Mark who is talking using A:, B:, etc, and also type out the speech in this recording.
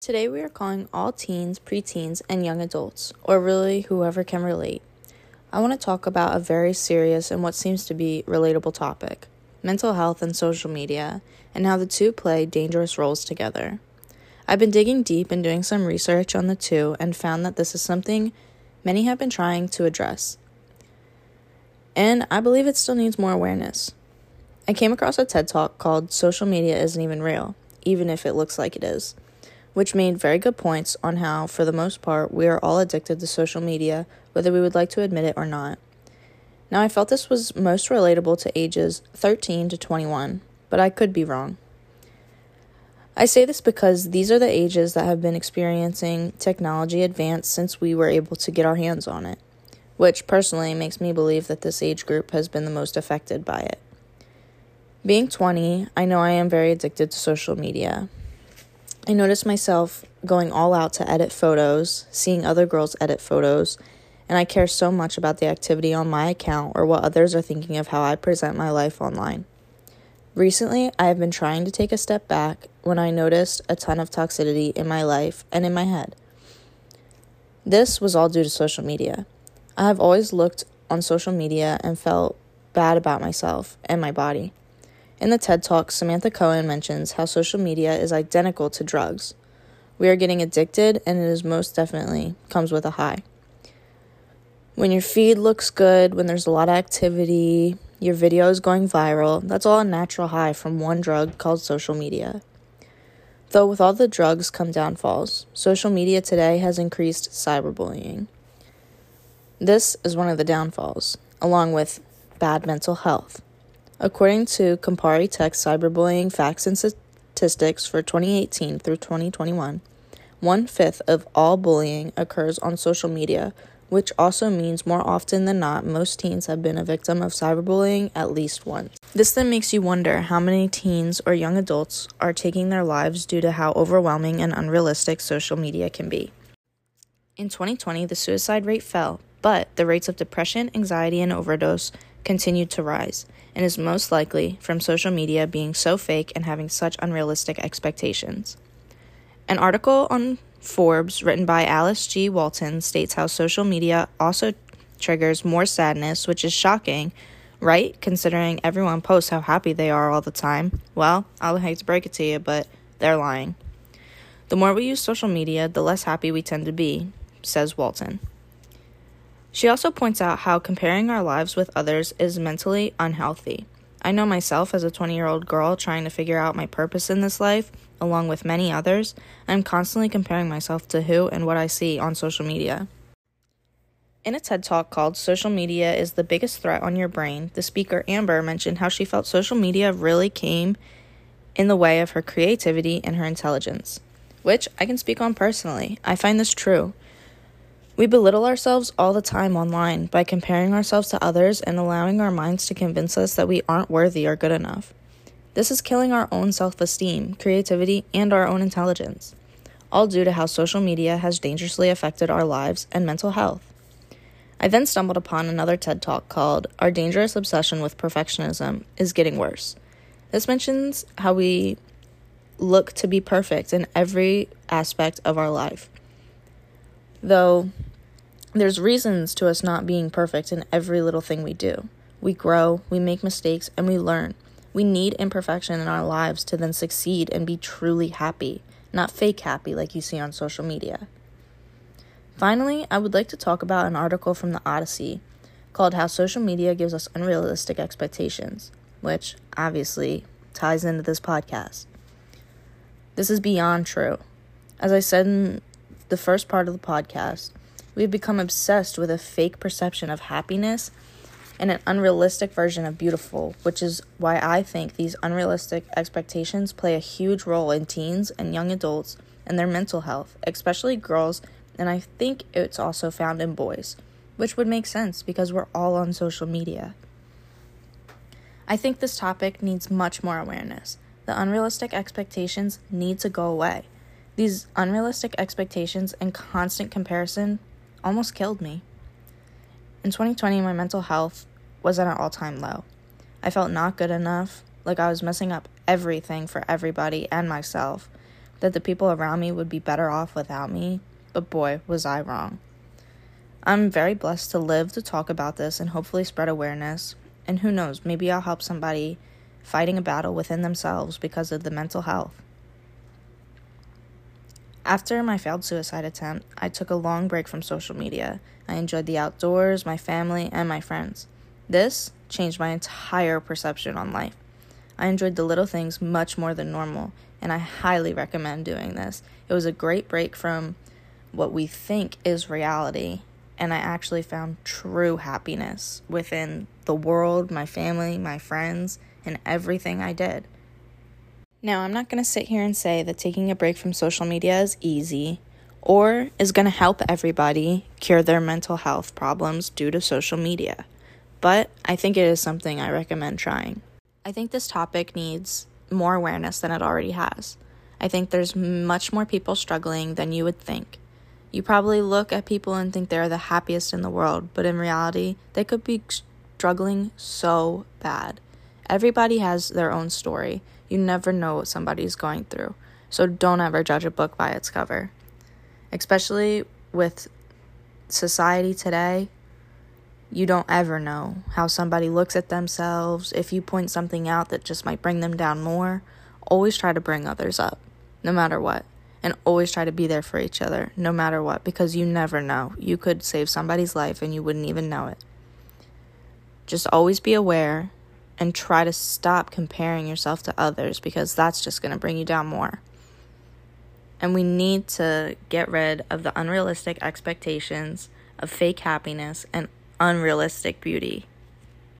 A: Today we are calling all teens, preteens, and young adults, or really whoever can relate. I want to talk about a very serious and what seems to be relatable topic mental health and social media, and how the two play dangerous roles together. I've been digging deep and doing some research on the two and found that this is something many have been trying to address. And I believe it still needs more awareness. I came across a TED talk called Social Media Isn't Even Real, even if it looks like it is which made very good points on how, for the most part, we are all addicted to social media, whether we would like to admit it or not. Now, I felt this was most relatable to ages 13 to 21, but I could be wrong. I say this because these are the ages that have been experiencing technology advance since we were able to get our hands on it, which personally makes me believe that this age group has been the most affected by it. Being 20, I know I am very addicted to social media. I noticed myself going all out to edit photos, seeing other girls edit photos, and I care so much about the activity on my account or what others are thinking of how I present my life online. Recently, I have been trying to take a step back when I noticed a ton of toxicity in my life and in my head. This was all due to social media. I have always looked on social media and felt bad about myself and my body. In the TED Talk, Samantha Cohen mentions how social media is identical to drugs. We are getting addicted, and it is most definitely comes with a high. When your feed looks good, when there's a lot of activity, your video is going viral, that's all a natural high from one drug called social media. Though with all the drugs come downfalls, social media today has increased cyberbullying. This is one of the downfalls, along with bad mental health. According to Comparitech Cyberbullying Facts and Statistics for 2018 through 2021, one fifth of all bullying occurs on social media, which also means more often than not, most teens have been a victim of cyberbullying at least once. This then makes you wonder how many teens or young adults are taking their lives due to how overwhelming and unrealistic social media can be. In 2020, the suicide rate fell, but the rates of depression, anxiety, and overdose continued to rise and is most likely from social media being so fake and having such unrealistic expectations. An article on Forbes written by Alice G. Walton states how social media also triggers more sadness, which is shocking, right? Considering everyone posts how happy they are all the time. Well, I'll hate to break it to you, but they're lying. The more we use social media, the less happy we tend to be, says Walton. She also points out how comparing our lives with others is mentally unhealthy. I know myself as a 20 year old girl trying to figure out my purpose in this life, along with many others, I'm constantly comparing myself to who and what I see on social media. In a TED talk called Social Media is the Biggest Threat on Your Brain, the speaker Amber mentioned how she felt social media really came in the way of her creativity and her intelligence, which I can speak on personally. I find this true. We belittle ourselves all the time online by comparing ourselves to others and allowing our minds to convince us that we aren't worthy or good enough. This is killing our own self esteem, creativity, and our own intelligence, all due to how social media has dangerously affected our lives and mental health. I then stumbled upon another TED talk called Our Dangerous Obsession with Perfectionism is Getting Worse. This mentions how we look to be perfect in every aspect of our life. Though there's reasons to us not being perfect in every little thing we do. We grow, we make mistakes, and we learn. We need imperfection in our lives to then succeed and be truly happy, not fake happy like you see on social media. Finally, I would like to talk about an article from the Odyssey called How Social Media Gives Us Unrealistic Expectations, which obviously ties into this podcast. This is beyond true. As I said in the first part of the podcast, we've become obsessed with a fake perception of happiness and an unrealistic version of beautiful, which is why I think these unrealistic expectations play a huge role in teens and young adults and their mental health, especially girls, and I think it's also found in boys, which would make sense because we're all on social media. I think this topic needs much more awareness. The unrealistic expectations need to go away. These unrealistic expectations and constant comparison almost killed me. In 2020, my mental health was at an all time low. I felt not good enough, like I was messing up everything for everybody and myself, that the people around me would be better off without me, but boy, was I wrong. I'm very blessed to live to talk about this and hopefully spread awareness. And who knows, maybe I'll help somebody fighting a battle within themselves because of the mental health. After my failed suicide attempt, I took a long break from social media. I enjoyed the outdoors, my family, and my friends. This changed my entire perception on life. I enjoyed the little things much more than normal, and I highly recommend doing this. It was a great break from what we think is reality, and I actually found true happiness within the world, my family, my friends, and everything I did. Now, I'm not going to sit here and say that taking a break from social media is easy or is going to help everybody cure their mental health problems due to social media, but I think it is something I recommend trying. I think this topic needs more awareness than it already has. I think there's much more people struggling than you would think. You probably look at people and think they're the happiest in the world, but in reality, they could be struggling so bad. Everybody has their own story, you never know what somebody's going through. So don't ever judge a book by its cover. Especially with society today, you don't ever know how somebody looks at themselves. If you point something out that just might bring them down more, always try to bring others up, no matter what. And always try to be there for each other, no matter what, because you never know. You could save somebody's life and you wouldn't even know it. Just always be aware and try to stop comparing yourself to others because that's just going to bring you down more. And we need to get rid of the unrealistic expectations of fake happiness and unrealistic beauty.